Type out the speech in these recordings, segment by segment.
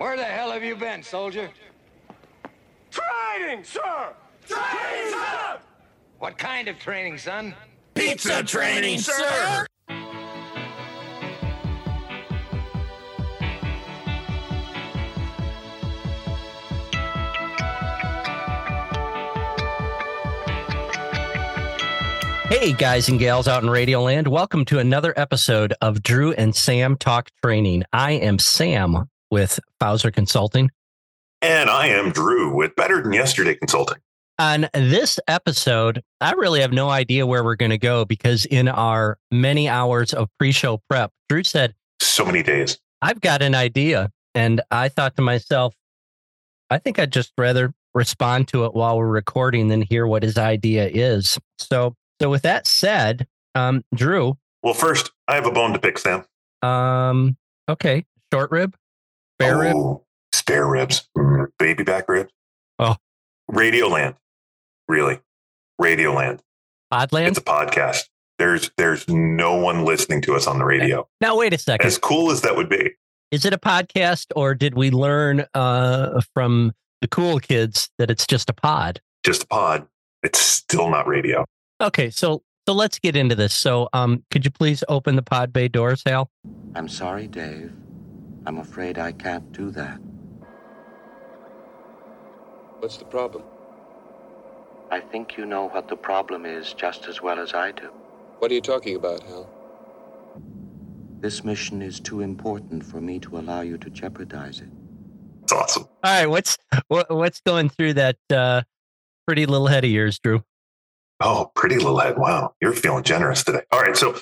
Where the hell have you been, soldier? Training, sir! Training, sir! What kind of training, son? Pizza training, sir! Hey, guys and gals out in Radioland. Welcome to another episode of Drew and Sam Talk Training. I am Sam with Fauser Consulting. And I am Drew with Better Than Yesterday Consulting. On this episode, I really have no idea where we're going to go because in our many hours of pre show prep, Drew said, So many days. I've got an idea. And I thought to myself, I think I'd just rather respond to it while we're recording than hear what his idea is. So, so with that said, um, Drew, Well, first, I have a bone to pick, Sam. um, okay, short rib, spare rib. Oh, Spare ribs. Mm, baby back ribs. Oh. Radioland. Really. Radioland. Podland. It's a podcast. There's there's no one listening to us on the radio. Now, wait a second. As cool as that would be. Is it a podcast or did we learn uh, from the cool kids that it's just a pod? Just a pod. It's still not radio. Okay, so so let's get into this. So, um, could you please open the pod bay doors, Hal? I'm sorry, Dave. I'm afraid I can't do that. What's the problem? I think you know what the problem is just as well as I do. What are you talking about, Hal? This mission is too important for me to allow you to jeopardize it. It's awesome. All right, what's what, what's going through that uh, pretty little head of yours, Drew? Oh, pretty little head. Wow. You're feeling generous today. All right. So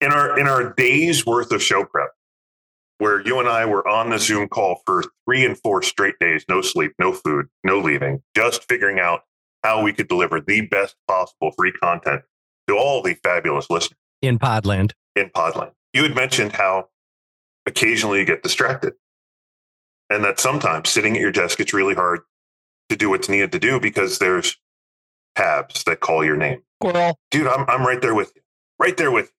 in our in our days worth of show prep, where you and I were on the Zoom call for three and four straight days, no sleep, no food, no leaving, just figuring out how we could deliver the best possible free content to all the fabulous listeners In Podland. in Podland. You had mentioned how occasionally you get distracted. And that sometimes sitting at your desk, it's really hard to do what's needed to do because there's tabs that call your name Squirrel. dude, I'm I'm right there with you, right there with you.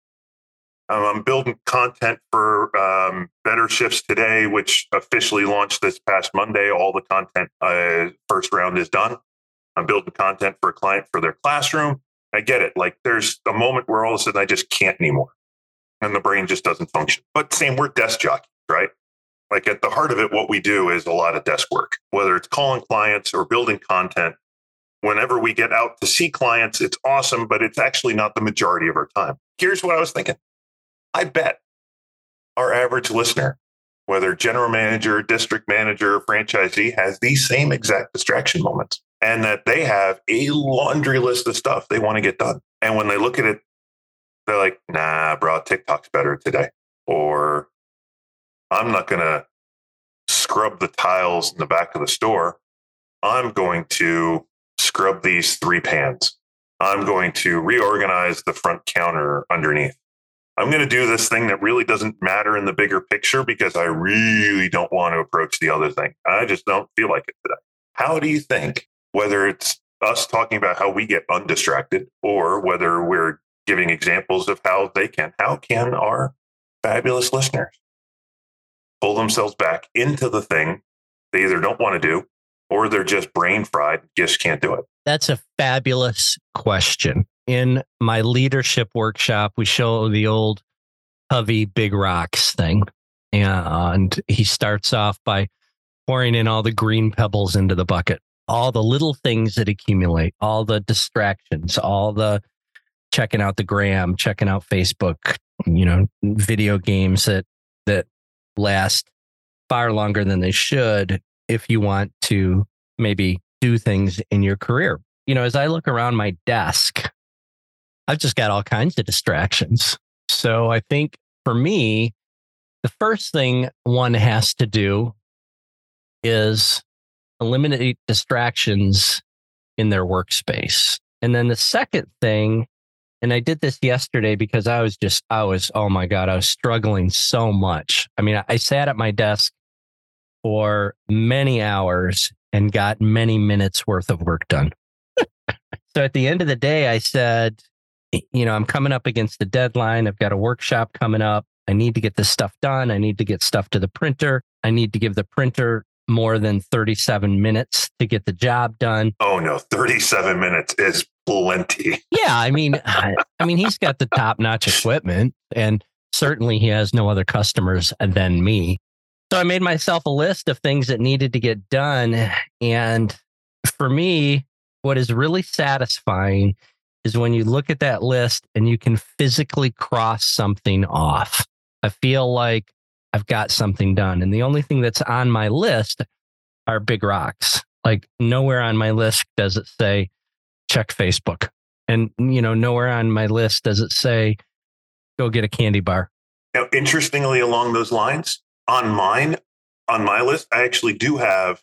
Um, I'm building content for um, Better Shifts today, which officially launched this past Monday. All the content uh, first round is done. I'm building content for a client for their classroom. I get it. Like there's a moment where all of a sudden I just can't anymore, and the brain just doesn't function. But same, we're desk jockeys, right? Like at the heart of it, what we do is a lot of desk work, whether it's calling clients or building content whenever we get out to see clients, it's awesome, but it's actually not the majority of our time. Here's what I was thinking I bet our average listener, whether general manager, district manager, franchisee, has these same exact distraction moments and that they have a laundry list of stuff they want to get done. And when they look at it, they're like, nah, bro, TikTok's better today. Or I'm not going to scrub the tiles in the back of the store. I'm going to scrub these three pans. I'm going to reorganize the front counter underneath. I'm going to do this thing that really doesn't matter in the bigger picture because I really don't want to approach the other thing. I just don't feel like it today. How do you think, whether it's us talking about how we get undistracted or whether we're giving examples of how they can, how can our fabulous listeners pull themselves back into the thing they either don't want to do or they're just brain fried, just can't do it. That's a fabulous question. In my leadership workshop, we show the old Covey Big Rocks thing. And he starts off by pouring in all the green pebbles into the bucket, all the little things that accumulate, all the distractions, all the checking out the gram, checking out Facebook, you know, video games that that last far longer than they should if you want to maybe do things in your career. You know, as I look around my desk, I've just got all kinds of distractions. So I think for me, the first thing one has to do is eliminate distractions in their workspace. And then the second thing, and I did this yesterday because I was just, I was, oh my God, I was struggling so much. I mean, I sat at my desk for many hours and got many minutes worth of work done. so at the end of the day, I said, you know, I'm coming up against the deadline. I've got a workshop coming up. I need to get this stuff done. I need to get stuff to the printer. I need to give the printer more than 37 minutes to get the job done. Oh no, 37 minutes is plenty. Yeah, I mean, I, I mean, he's got the top notch equipment, and certainly he has no other customers than me. So I made myself a list of things that needed to get done. And for me, what is really satisfying is when you look at that list and you can physically cross something off. I feel like I've got something done. And the only thing that's on my list are big rocks. Like nowhere on my list does it say check Facebook. And, you know, nowhere on my list does it say go get a candy bar. Now, interestingly, along those lines, on mine, on my list, I actually do have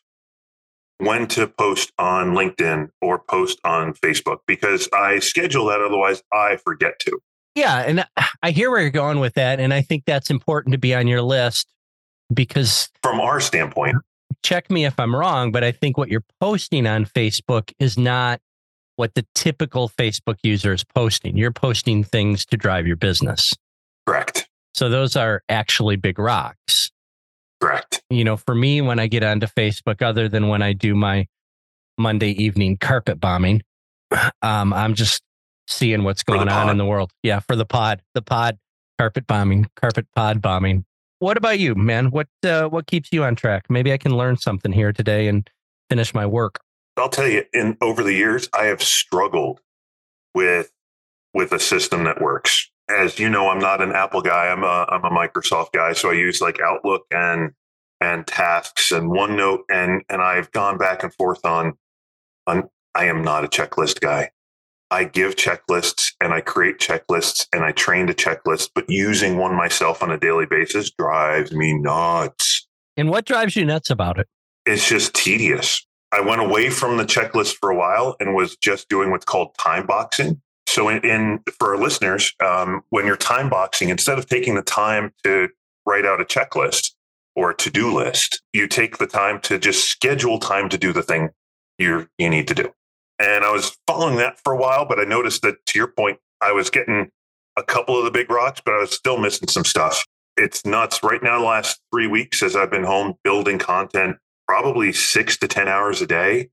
when to post on LinkedIn or post on Facebook because I schedule that. Otherwise, I forget to. Yeah. And I hear where you're going with that. And I think that's important to be on your list because from our standpoint, check me if I'm wrong, but I think what you're posting on Facebook is not what the typical Facebook user is posting. You're posting things to drive your business. Correct. So those are actually big rocks. Correct. You know, for me, when I get onto Facebook, other than when I do my Monday evening carpet bombing, um, I'm just seeing what's going on in the world. Yeah, for the pod, the pod carpet bombing, carpet pod bombing. What about you, man? What uh, what keeps you on track? Maybe I can learn something here today and finish my work. I'll tell you, in over the years, I have struggled with with a system that works as you know, I'm not an Apple guy. I'm a I'm a Microsoft guy, so I use like Outlook and and tasks and OneNote, and and I've gone back and forth on on. I am not a checklist guy. I give checklists and I create checklists and I train to checklist, but using one myself on a daily basis drives me nuts. And what drives you nuts about it? It's just tedious. I went away from the checklist for a while and was just doing what's called time boxing. So, in, in for our listeners, um, when you're time boxing, instead of taking the time to write out a checklist or a to do list, you take the time to just schedule time to do the thing you you need to do. And I was following that for a while, but I noticed that to your point, I was getting a couple of the big rocks, but I was still missing some stuff. It's nuts. Right now, the last three weeks, as I've been home building content, probably six to 10 hours a day,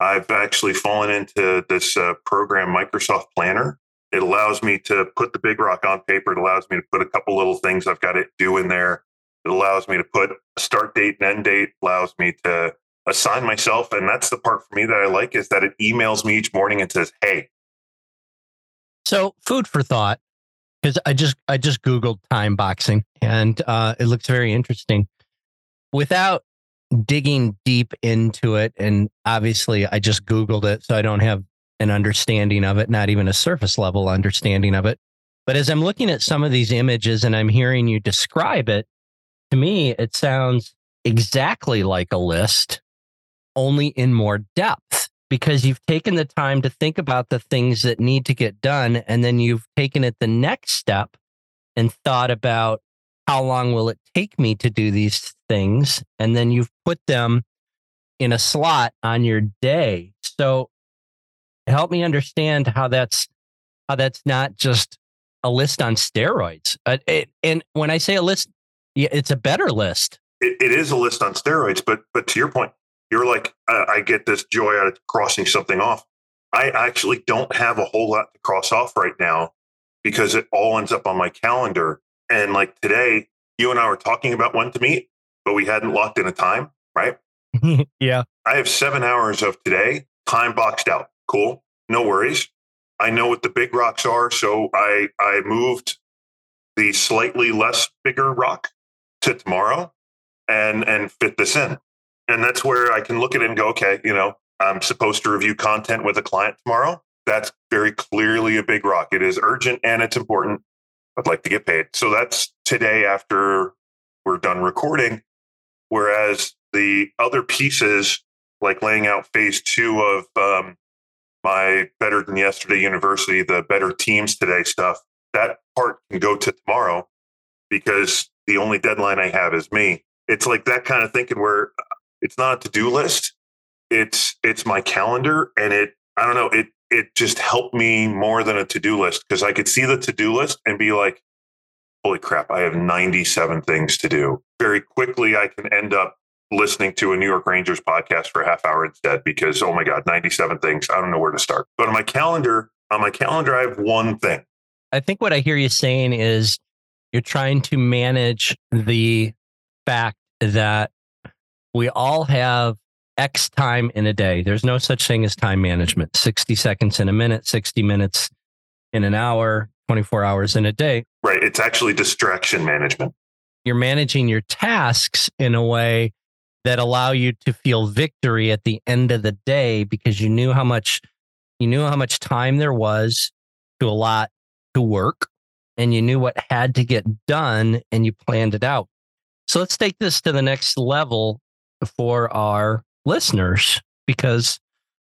I've actually fallen into this uh, program, Microsoft Planner. It allows me to put the big rock on paper. It allows me to put a couple little things I've got to do in there. It allows me to put a start date and end date. Allows me to assign myself, and that's the part for me that I like is that it emails me each morning and says, "Hey." So, food for thought, because I just I just googled time boxing, and uh, it looks very interesting. Without digging deep into it, and obviously I just Googled it, so I don't have an understanding of it, not even a surface level understanding of it. But as I'm looking at some of these images and I'm hearing you describe it, to me, it sounds exactly like a list, only in more depth because you've taken the time to think about the things that need to get done. And then you've taken it the next step and thought about how long will it take me to do these things? And then you've put them in a slot on your day. So help me understand how that's how that's not just a list on steroids. Uh, it, and when I say a list, it's a better list. It, it is a list on steroids, but but to your point, you're like uh, I get this joy out of crossing something off. I actually don't have a whole lot to cross off right now because it all ends up on my calendar and like today, you and I were talking about when to meet, but we hadn't locked in a time, right? yeah. I have seven hours of today, time boxed out. Cool. No worries. I know what the big rocks are. So I, I moved the slightly less bigger rock to tomorrow and, and fit this in. And that's where I can look at it and go, okay, you know, I'm supposed to review content with a client tomorrow. That's very clearly a big rock. It is urgent and it's important. I'd like to get paid. So that's today after we're done recording. Whereas the other pieces, like laying out phase two of um, my Better Than Yesterday University, the Better Teams Today stuff, that part can go to tomorrow because the only deadline I have is me. It's like that kind of thinking where it's not a to-do list. It's it's my calendar and it I don't know, it it just helped me more than a to-do list because I could see the to-do list and be like, holy crap, I have 97 things to do. Very quickly, I can end up listening to a New York Rangers podcast for a half hour instead because, oh my God, 97 things. I don't know where to start. But on my calendar, on my calendar, I have one thing. I think what I hear you saying is you're trying to manage the fact that we all have X time in a day. There's no such thing as time management 60 seconds in a minute, 60 minutes in an hour, 24 hours in a day. Right. It's actually distraction management. You're managing your tasks in a way that allow you to feel victory at the end of the day because you knew how much you knew how much time there was to a lot to work and you knew what had to get done and you planned it out. So let's take this to the next level for our listeners because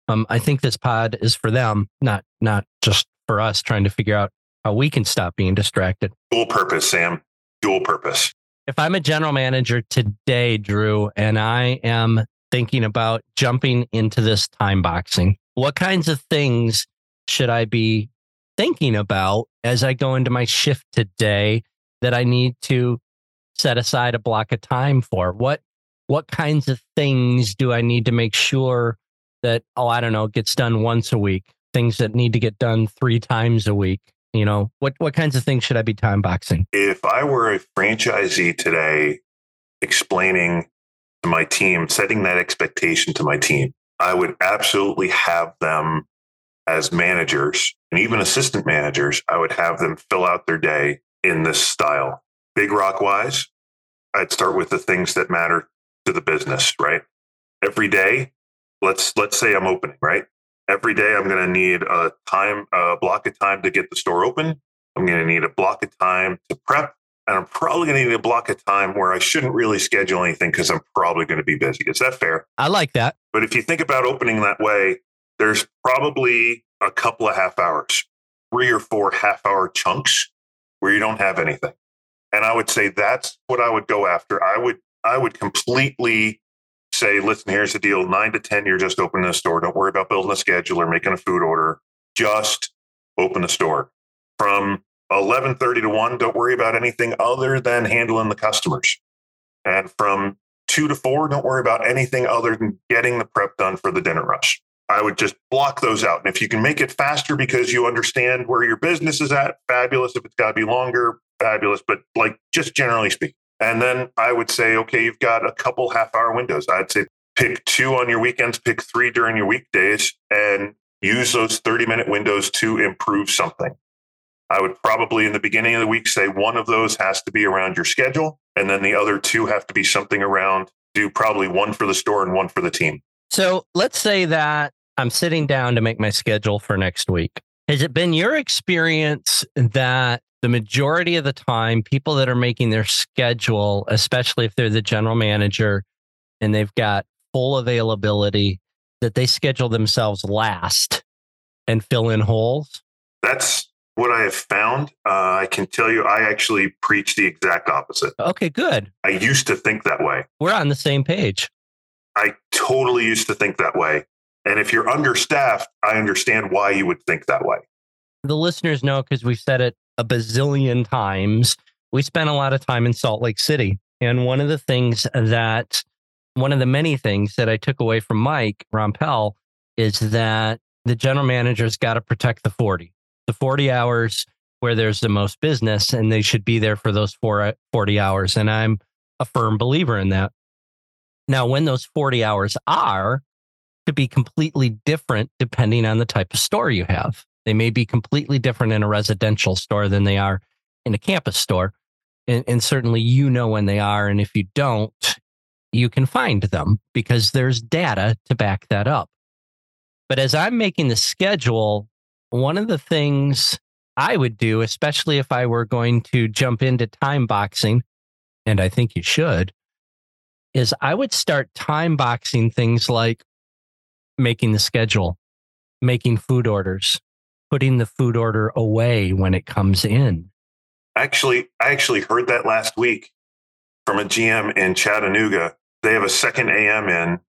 um, I think this pod is for them, not not just for us trying to figure out how we can stop being distracted. Dual purpose, Sam. Dual purpose. If I'm a general manager today, Drew, and I am thinking about jumping into this time boxing, what kinds of things should I be thinking about as I go into my shift today that I need to set aside a block of time for? What what kinds of things do I need to make sure that oh I don't know gets done once a week? Things that need to get done three times a week. You know what what kinds of things should I be time boxing? If I were a franchisee today, explaining to my team, setting that expectation to my team, I would absolutely have them as managers and even assistant managers, I would have them fill out their day in this style. Big rock wise, I'd start with the things that matter to the business, right? Every day, let's let's say I'm opening, right? Every day I'm going to need a time a block of time to get the store open. I'm going to need a block of time to prep and I'm probably going to need a block of time where I shouldn't really schedule anything because I'm probably going to be busy. Is that fair? I like that. But if you think about opening that way, there's probably a couple of half hours, three or four half hour chunks where you don't have anything. And I would say that's what I would go after. I would I would completely say, listen, here's the deal. Nine to 10, you're just opening a store. Don't worry about building a schedule or making a food order. Just open a store. From 11.30 to 1, don't worry about anything other than handling the customers. And from 2 to 4, don't worry about anything other than getting the prep done for the dinner rush. I would just block those out. And if you can make it faster because you understand where your business is at, fabulous. If it's got to be longer, fabulous. But like just generally speaking. And then I would say, okay, you've got a couple half hour windows. I'd say pick two on your weekends, pick three during your weekdays, and use those 30 minute windows to improve something. I would probably in the beginning of the week say one of those has to be around your schedule, and then the other two have to be something around, do probably one for the store and one for the team. So let's say that I'm sitting down to make my schedule for next week. Has it been your experience that the majority of the time, people that are making their schedule, especially if they're the general manager and they've got full availability, that they schedule themselves last and fill in holes? That's what I have found. Uh, I can tell you, I actually preach the exact opposite. Okay, good. I used to think that way. We're on the same page. I totally used to think that way. And if you're understaffed, I understand why you would think that way. The listeners know because we've said it a bazillion times. We spent a lot of time in Salt Lake City. And one of the things that, one of the many things that I took away from Mike Rompel is that the general manager's got to protect the 40, the 40 hours where there's the most business, and they should be there for those four, 40 hours. And I'm a firm believer in that. Now, when those 40 hours are, could be completely different depending on the type of store you have. They may be completely different in a residential store than they are in a campus store. And, and, certainly you know when they are. And if you don't, you can find them because there's data to back that up. But as I'm making the schedule, one of the things I would do, especially if I were going to jump into time boxing, and I think you should, is I would start time boxing things like making the schedule, making food orders, putting the food order away when it comes in. Actually, I actually heard that last week from a GM in Chattanooga. They have a second AM in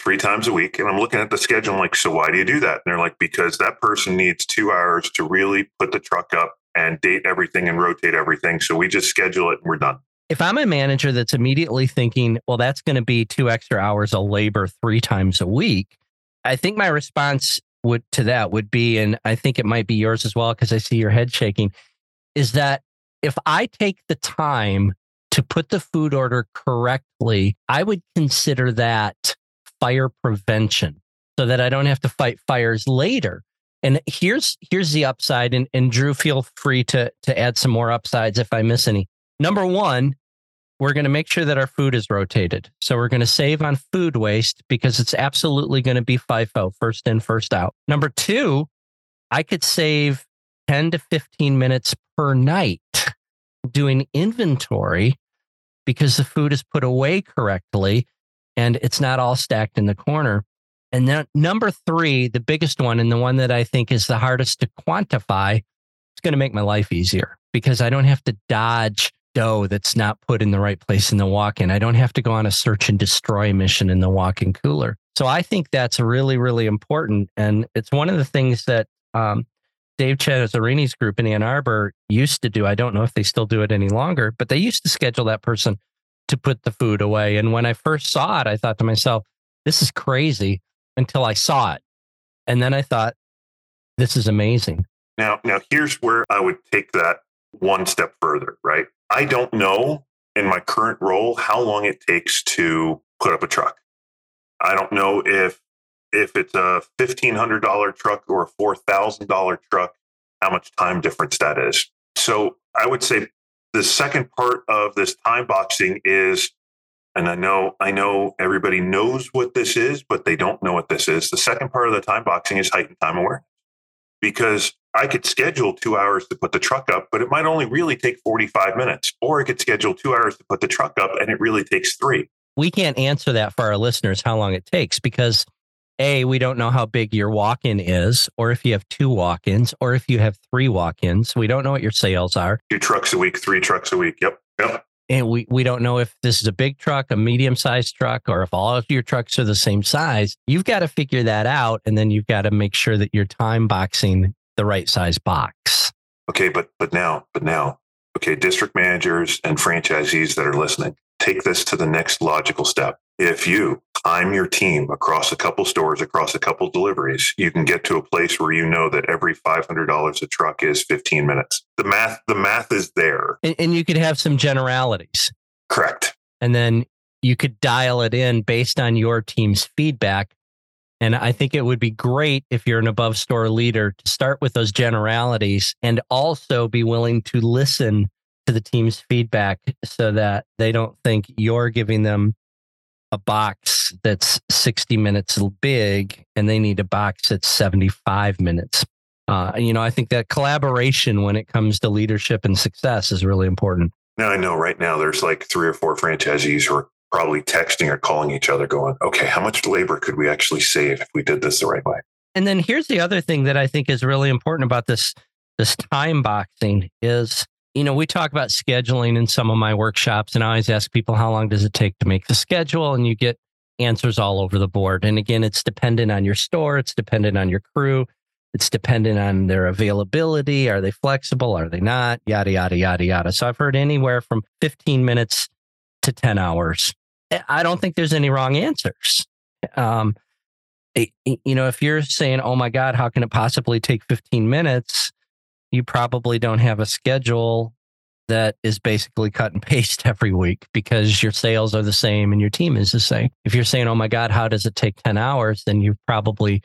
three times a week. And I'm looking at the schedule. I'm like, so why do you do that? And they're like, because that person needs two hours to really put the truck up, and date everything and rotate everything. So we just schedule it and we're done. If I'm a manager that's immediately thinking, well, that's going to be two extra hours of labor three times a week, I think my response would to that would be, and I think it might be yours as well, because I see your head shaking, is that if I take the time to put the food order correctly, I would consider that fire prevention so that I don't have to fight fires later. And here's here's the upside, and, and Drew, feel free to to add some more upsides if I miss any. Number one, we're going to make sure that our food is rotated. So we're going to save on food waste because it's absolutely going to be FIFO, first in, first out. Number two, I could save 10 to 15 minutes per night doing inventory because the food is put away correctly and it's not all stacked in the corner. And then number three, the biggest one, and the one that I think is the hardest to quantify, it's going to make my life easier because I don't have to dodge dough that's not put in the right place in the walk in. I don't have to go on a search and destroy mission in the walk in cooler. So I think that's really, really important. And it's one of the things that um, Dave Chazzarini's group in Ann Arbor used to do. I don't know if they still do it any longer, but they used to schedule that person to put the food away. And when I first saw it, I thought to myself, this is crazy until I saw it. And then I thought, this is amazing. Now, now here's where I would take that one step further, right? I don't know in my current role how long it takes to put up a truck. I don't know if if it's a fifteen hundred dollar truck or a four thousand dollar truck, how much time difference that is. So I would say the second part of this time boxing is, and I know I know everybody knows what this is, but they don't know what this is. The second part of the time boxing is heightened time awareness because I could schedule two hours to put the truck up, but it might only really take 45 minutes. Or I could schedule two hours to put the truck up and it really takes three. We can't answer that for our listeners how long it takes because A, we don't know how big your walk in is, or if you have two walk ins, or if you have three walk ins. We don't know what your sales are. Two trucks a week, three trucks a week. Yep. Yep. And we, we don't know if this is a big truck, a medium sized truck, or if all of your trucks are the same size. You've got to figure that out. And then you've got to make sure that you're time boxing the right size box. Okay, but but now, but now, okay, district managers and franchisees that are listening, take this to the next logical step. If you time your team across a couple stores, across a couple deliveries, you can get to a place where you know that every five hundred dollars a truck is fifteen minutes. The math, the math is there. And, and you could have some generalities. Correct. And then you could dial it in based on your team's feedback and I think it would be great if you're an above store leader to start with those generalities and also be willing to listen to the team's feedback so that they don't think you're giving them a box that's 60 minutes big and they need a box that's 75 minutes. Uh, you know, I think that collaboration when it comes to leadership and success is really important. Now I know right now there's like three or four franchisees who are probably texting or calling each other going, okay, how much labor could we actually save if we did this the right way? And then here's the other thing that I think is really important about this this time boxing is you know we talk about scheduling in some of my workshops and I always ask people how long does it take to make the schedule and you get answers all over the board and again it's dependent on your store it's dependent on your crew it's dependent on their availability are they flexible are they not yada yada yada yada so I've heard anywhere from 15 minutes to 10 hours I don't think there's any wrong answers. Um, you know, if you're saying, "Oh my God, how can it possibly take 15 minutes?" You probably don't have a schedule that is basically cut and paste every week because your sales are the same and your team is the same. If you're saying, "Oh my God, how does it take 10 hours?" then you've probably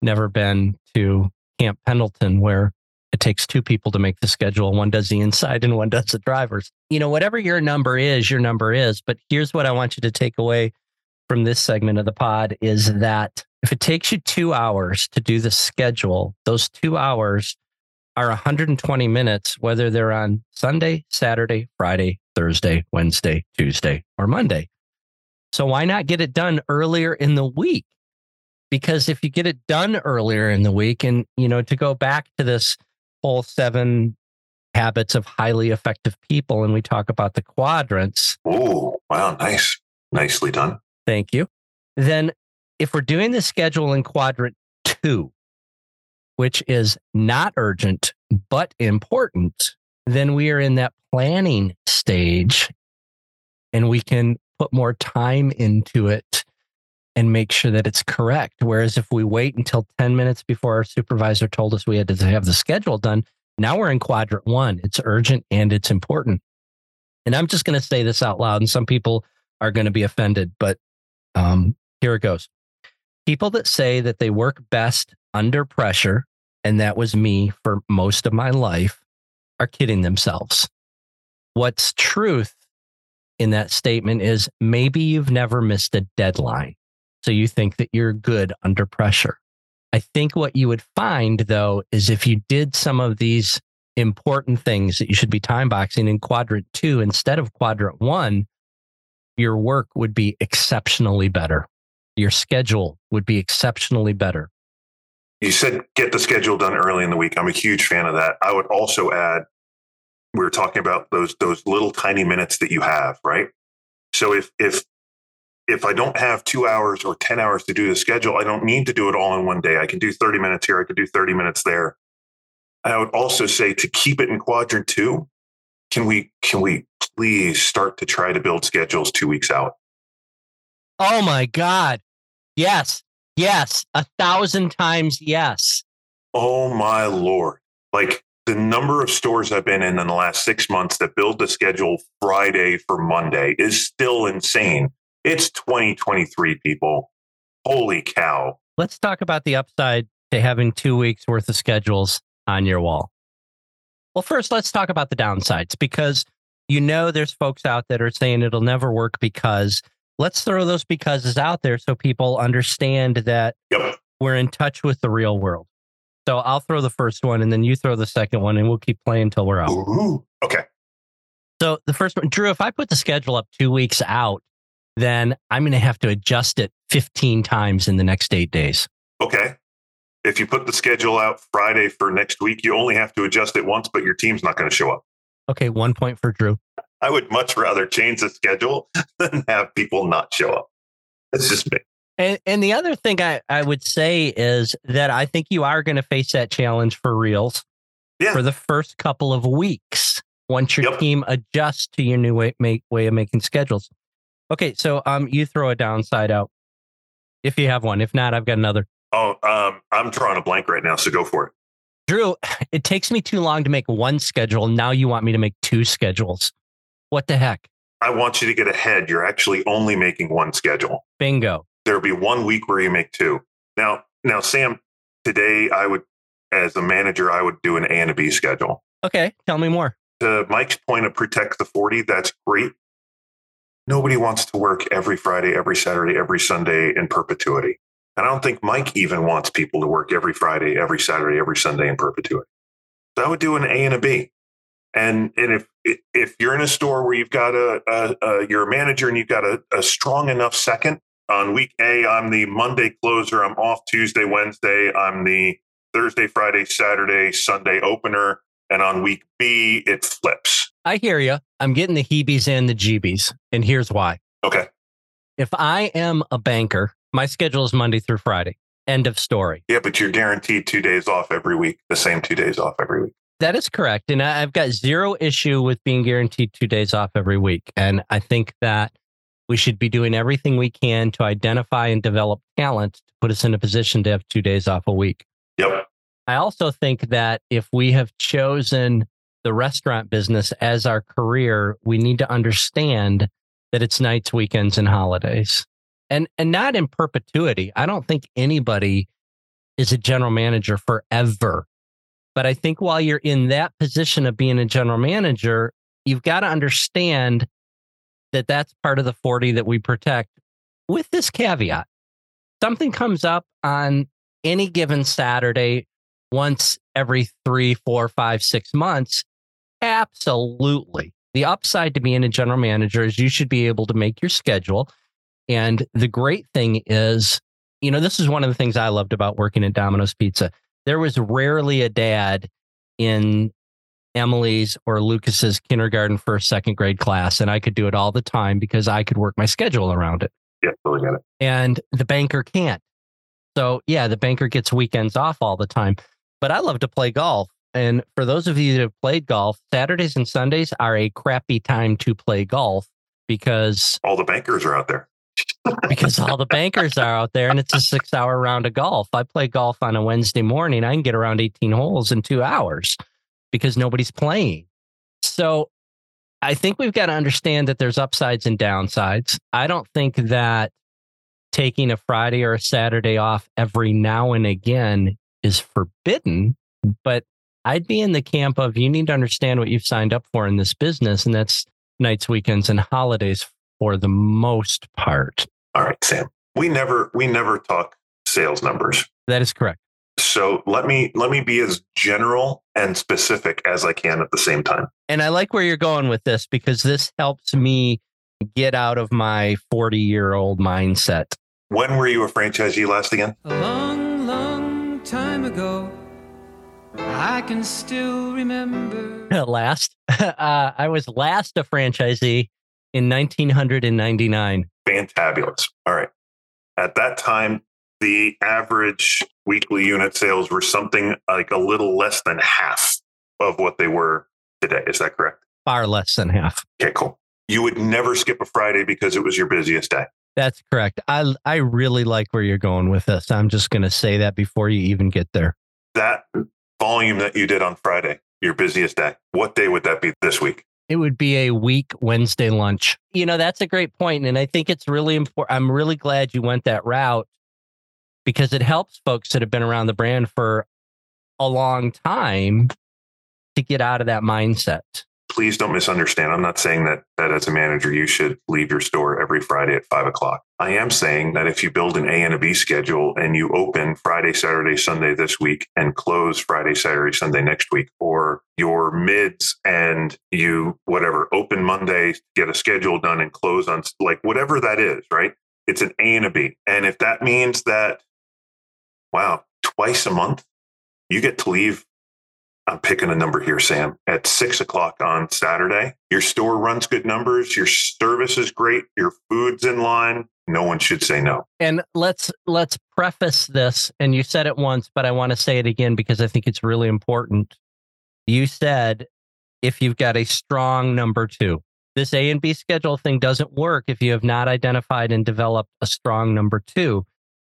never been to Camp Pendleton where it takes two people to make the schedule. One does the inside and one does the drivers. You know, whatever your number is, your number is. But here's what I want you to take away from this segment of the pod is that if it takes you two hours to do the schedule, those two hours are 120 minutes, whether they're on Sunday, Saturday, Friday, Thursday, Wednesday, Tuesday, or Monday. So why not get it done earlier in the week? Because if you get it done earlier in the week, and you know, to go back to this whole seven habits of highly effective people and we talk about the quadrants. Oh, wow. Nice. Nicely done. Thank you. Then, if we're doing the schedule in quadrant two, which is not urgent, but important, then we are in that planning stage and we can put more time into it and make sure that it's correct. Whereas if we wait until 10 minutes before our supervisor told us we had to have the schedule done, now we're in quadrant one. It's urgent and it's important. And I'm just going to say this out loud, and some people are going to be offended, but um, here it goes. People that say that they work best under pressure, and that was me for most of my life, are kidding themselves. What's truth in that statement is maybe you've never missed a deadline. So you think that you're good under pressure. I think what you would find though is if you did some of these important things that you should be time boxing in quadrant two instead of quadrant one, your work would be exceptionally better. Your schedule would be exceptionally better. You said get the schedule done early in the week. I'm a huge fan of that. I would also add we were talking about those those little tiny minutes that you have, right? So if if if I don't have two hours or 10 hours to do the schedule, I don't need to do it all in one day. I can do 30 minutes here, I could do 30 minutes there. I would also say to keep it in quadrant two, can we can we please start to try to build schedules two weeks out? Oh my God. Yes. Yes. A thousand times yes. Oh my lord. Like the number of stores I've been in in the last six months that build the schedule Friday for Monday is still insane. It's 2023, people. Holy cow. Let's talk about the upside to having two weeks worth of schedules on your wall. Well, first, let's talk about the downsides because you know there's folks out that are saying it'll never work because let's throw those becauses out there so people understand that Yep. we're in touch with the real world. So I'll throw the first one and then you throw the second one and we'll keep playing until we're out. Ooh. Okay. So the first one, Drew, if I put the schedule up two weeks out, then I'm going to have to adjust it 15 times in the next eight days. Okay. If you put the schedule out Friday for next week, you only have to adjust it once, but your team's not going to show up. Okay, one point for Drew. I would much rather change the schedule than have people not show up. It's just me. And, and the other thing I, I would say is that I think you are going to face that challenge for reals Yeah. for the first couple of weeks once your Yep. team adjusts to your new way, make, way of making schedules. Okay, so um, you throw a downside out if you have one. If not, I've got another. Oh, um, I'm drawing a blank right now, so go for it. Drew, it takes me too long to make one schedule. Now you want me to make two schedules. What the heck? I want you to get ahead. You're actually only making one schedule. Bingo. There'll be one week where you make two. Now, now, Sam, today I would, as a manager, I would do an A and a B schedule. Okay, tell me more. To Mike's point of protect the 40, that's great. Nobody wants to work every Friday, every Saturday, every Sunday in perpetuity. And I don't think Mike even wants people to work every Friday, every Saturday, every Sunday in perpetuity. So I would do an A and a B. And and if if you're in a store where you've got a, a, a you're a manager and you've got a, a strong enough second on week A, I'm the Monday closer. I'm off Tuesday, Wednesday. I'm the Thursday, Friday, Saturday, Sunday opener. And on week B, it flips. I hear you. I'm getting the heebies and the jeebies. And here's why. Okay. If I am a banker, my schedule is Monday through Friday. End of story. Yeah, but you're guaranteed two days off every week, the same two days off every week. That is correct. And I- I've got zero issue with being guaranteed two days off every week. And I think that we should be doing everything we can to identify and develop talent to put us in a position to have two days off a week. Yep. I also think that if we have chosen the restaurant business as our career, we need to understand that it's nights, weekends, and holidays. And and not in perpetuity. I don't think anybody is a general manager forever. But I think while you're in that position of being a general manager, you've got to understand that that's part of the 40 that we protect with this caveat. Something comes up on any given Saturday once every three, four, five, six months. Absolutely. The upside to being a general manager is you should be able to make your schedule. And the great thing is, you know, this is one of the things I loved about working at Domino's Pizza. There was rarely a dad in Emily's or Lucas's kindergarten, first, second grade class. And I could do it all the time because I could work my schedule around it. Yeah, totally get it. And the banker can't. So, yeah, the banker gets weekends off all the time. But I love to play golf. And for those of you that have played golf, Saturdays and Sundays are a crappy time to play golf because All the bankers are out there. Because all the bankers are out there and it's a six hour round of golf. I play golf on a Wednesday morning. I can get around 18 holes in two hours because nobody's playing. So I think we've got to understand that there's upsides and downsides. I don't think that taking a Friday or a Saturday off every now and again is forbidden, but I'd be in the camp of you need to understand what you've signed up for in this business, and that's nights, weekends, and holidays for the most part. All right, Sam. We never we never talk sales numbers. That is correct. So let me let me be as general and specific as I can at the same time. And I like where you're going with this because this helps me get out of my 40 year old mindset. When were you a franchisee last again? A long, long time ago, I can still remember. last, uh, I was last a franchisee in 1999. Fantabulous. All right. At that time, the average weekly unit sales were something like a little less than half of what they were today. Is that correct? Far less than half. Okay, cool. You would never skip a Friday because it was your busiest day. That's correct. I I really like where you're going with this. I'm just going to say that before you even get there. That volume that you did on Friday, your busiest day, what day would that be this week? It would be a week Wednesday lunch. You know, that's a great point, and I think it's really important. I'm really glad you went that route because it helps folks that have been around the brand for a long time to get out of that mindset. Please don't misunderstand. I'm not saying that that as a manager you should leave your store every Friday at five o'clock. I am saying that if you build an A and a B schedule and you open Friday, Saturday, Sunday this week and close Friday, Saturday, Sunday next week, or your mids and you whatever open Monday, get a schedule done and close on like whatever that is, right? It's an A and a B. And if that means that, wow, twice a month, you get to leave I'm picking a number here, Sam, at six o'clock on Saturday. Your store runs good numbers. Your service is great. Your food's in line. No one should say no. And let's let's preface this and you said it once but I want to say it again because I think it's really important. You said if you've got a strong number 2. This A and B schedule thing doesn't work if you have not identified and developed a strong number 2.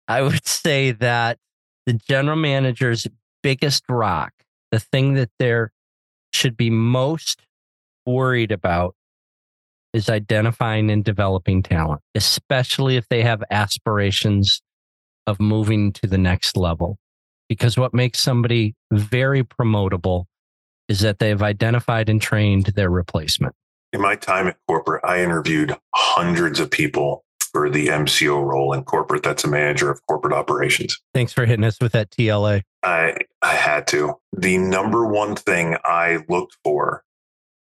I would say that the general manager's biggest rock the thing that they're should be most worried about is identifying and developing talent, especially if they have aspirations of moving to the next level. Because what makes somebody very promotable is that they've identified and trained their replacement. In my time at corporate, I interviewed hundreds of people for the MCO role in corporate. That's a manager of corporate operations. Thanks for hitting us with that TLA. I I had to. The number one thing I looked for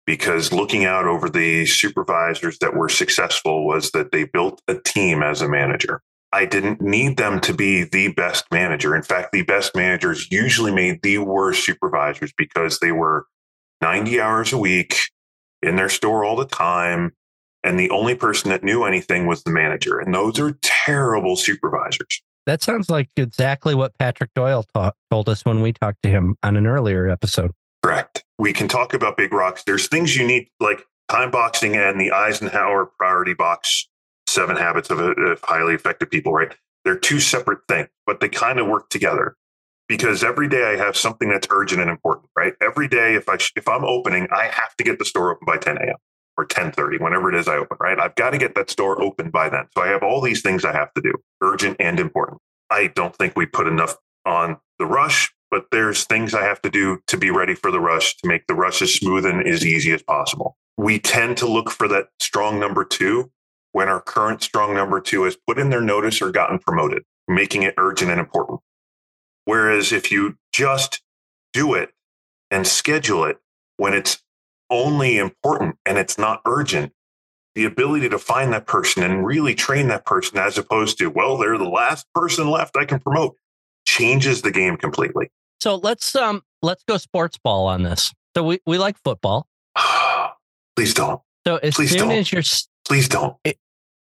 because looking out over the supervisors that were successful was that they built a team as a manager. I didn't need them to be the best manager. In fact, the best managers usually made the worst supervisors because they were 90 hours a week in their store all the time. And the only person that knew anything was the manager. And those are terrible supervisors. That sounds like exactly what Patrick Doyle taught, told us when we talked to him on an earlier episode. Correct. We can talk about big rocks. There's things you need, like time boxing and the Eisenhower priority box, seven habits of, of highly effective people, right? They're two separate things, but they kind of work together because every day I have something that's urgent and important, right? Every day, if I if I'm opening, I have to get the store open by 10 a.m. or 10:30, whenever it is I open, right? I've got to get that store open by then. So I have all these things I have to do, urgent and important. I don't think we put enough on the rush, but there's things I have to do to be ready for the rush to make the rush as smooth and as easy as possible. We tend to look for that strong number two when our current strong number two has put in their notice or gotten promoted, making it urgent and important. Whereas if you just do it and schedule it when it's only important and it's not urgent, the ability to find that person and really train that person as opposed to, well, they're the last person left I can promote changes the game completely. So let's um let's go sports ball on this. So we, we like football. Please don't. So as Please soon don't. as you're Please don't. It-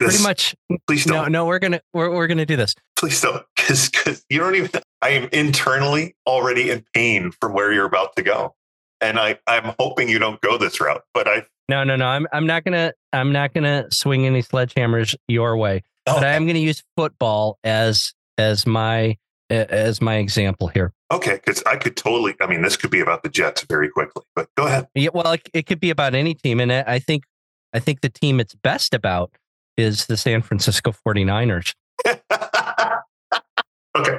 This- pretty much Please don't. no we're gonna we're, we're gonna do this. Please don't. because you don't even. I am internally already in pain from where you're about to go, and I I'm hoping you don't go this route. But I No, no, no. I'm I'm not gonna I'm not gonna swing any sledgehammers your way, but I am gonna use football as as my as my example here. okay because I could totally. I mean, this could be about the Jets very quickly. But go ahead. Yeah, well, it, it could be about any team, and I I think I think the team it's best about is the San Francisco 49ers. okay.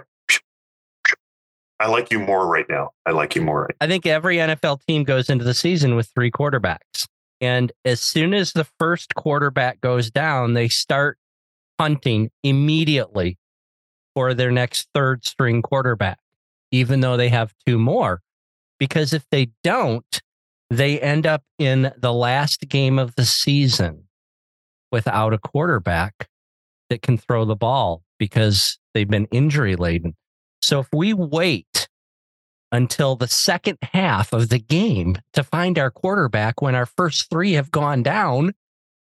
I like you more right now. I like you more. Right I think every NFL team goes into the season with three quarterbacks. And as soon as the first quarterback goes down, they start hunting immediately for their next third string quarterback, even though they have two more. Because if they don't, they end up in the last game of the season without a quarterback that can throw the ball because they've been injury laden. So if we wait until the second half of the game to find our quarterback when our first three have gone down,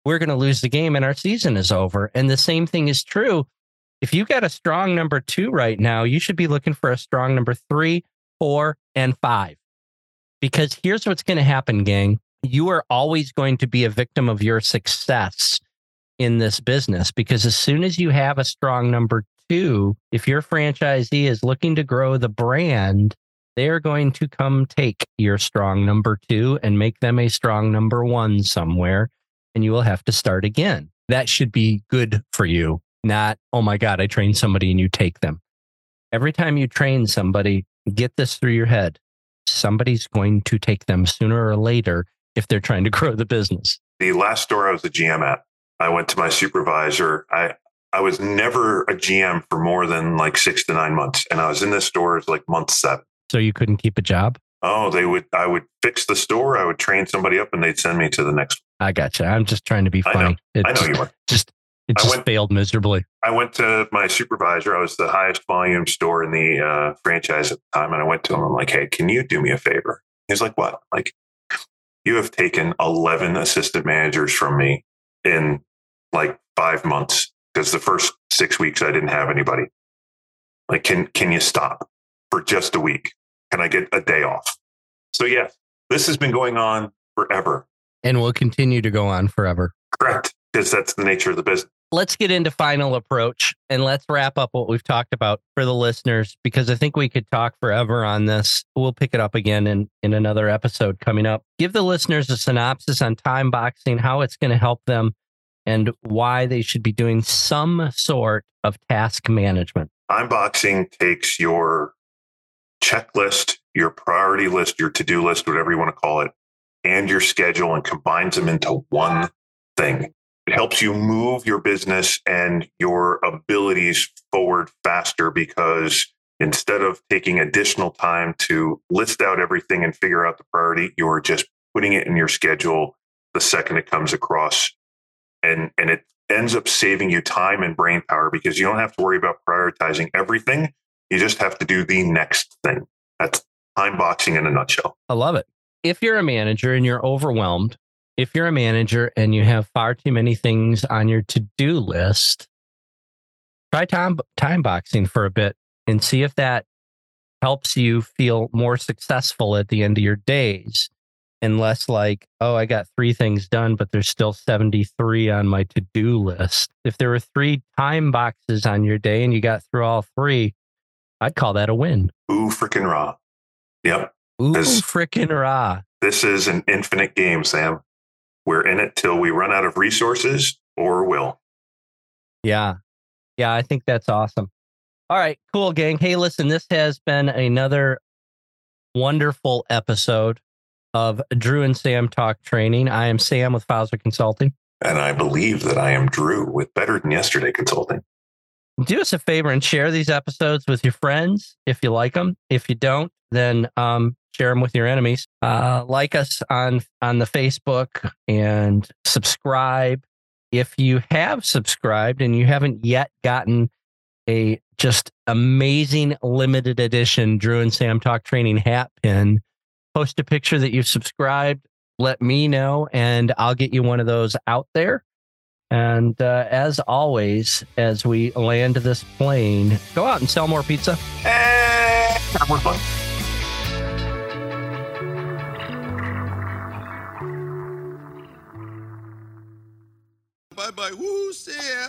we're going to lose the game and our season is over. And the same thing is true. If you got a strong number two right now, you should be looking for a strong number three, four, and five. Because here's what's going to happen, gang. You are always going to be a victim of your success in this business because as soon as you have a strong number two, if your franchisee is looking to grow the brand, they are going to come take your strong number two and make them a strong number one somewhere, and you will have to start again. That should be good for you, not, oh my God, I trained somebody and you take them. Every time you train somebody, get this through your head. Somebody's going to take them sooner or later if they're trying to grow the business. The last store I was a GM at, I went to my supervisor. I I was never a GM for more than like six to nine months, and I was in this store like month seven. So you couldn't keep a job? Oh, they would. I would fix the store. I would train somebody up, and they'd send me to the next. I gotcha. I'm just trying to be I know. funny. It I know just, you were. Just it I just went- failed miserably. I went to my supervisor. I was the highest volume store in the uh, franchise at the time, and I went to him. I'm like, "Hey, can you do me a favor?" He's like, "What?" Like, you have taken 11 assistant managers from me in like five months because the first six weeks I didn't have anybody. Like, can can you stop for just a week? Can I get a day off? So yes, this has been going on forever. And will continue to go on forever. Correct, because that's the nature of the business. let's get into final approach and let's wrap up what we've talked about for the listeners because I think we could talk forever on this. We'll pick it up again in, in another episode coming up. Give the listeners a synopsis on time boxing, how it's going to help them, and why they should be doing some sort of task management. Unboxing takes your checklist, your priority list, your to do list, whatever you want to call it, and your schedule and combines them into one thing. It helps you move your business and your abilities forward faster because instead of taking additional time to list out everything and figure out the priority, you're just putting it in your schedule the second it comes across. And, and it ends up saving you time and brain power because you don't have to worry about prioritizing everything. You just have to do the next thing. That's time boxing in a nutshell. I love it. If you're a manager and you're overwhelmed, if you're a manager and you have far too many things on your to do list, try time, time boxing for a bit and see if that helps you feel more successful at the end of your days and less like, oh, I got three things done, but there's still 73 on my to do list. If there were three time boxes on your day and you got through all three, I'd call that a win. Ooh, freaking raw. Yep. Ooh, freaking raw. This is an infinite game, Sam. We're in it till we run out of resources or will. Yeah. Yeah, I think that's awesome. All right, cool, gang. Hey, listen, this has been another wonderful episode of Drew and Sam Talk Training. I am Sam with Fauser Consulting. And I believe that I am Drew with Better Than Yesterday Consulting. Do us a favor and share these episodes with your friends if you like them. If you don't, then um, share them with your enemies. Uh, like us on on the Facebook and subscribe. If you have subscribed and you haven't yet gotten a just amazing limited edition Drew and Sam Talk Training hat pin, post a picture that you've subscribed. Let me know, and I'll get you one of those out there. And uh, as always, as we land this plane, go out and sell more pizza. Have more fun. Bye bye. Woo, see ya.